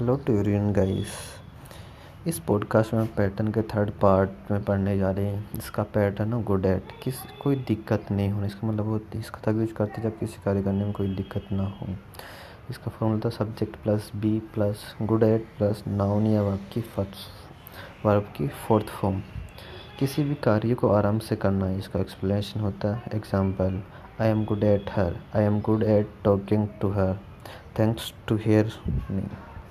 Hello टूरियन guys इस podcast में पैटर्न के थर्ड पार्ट में पढ़ने जा रहे हैं। इसका पैटर्न है गुड एट किस, कोई दिक्कत नहीं होनी। इसका मतलब वो इसका तब यूज़ करते जब किसी कार्य करने में कोई दिक्कत ना हो। इसका फॉर्मूला था subject plus be plus good at plus noun या वर्ब की फ़र्स्ट वर्ब की फोर्थ फॉर्म किसी भी कार्य को आराम से करना है। इसका एक्सप्लेनेशन होता है example I am good at her I am good at talking to her thanks to hear me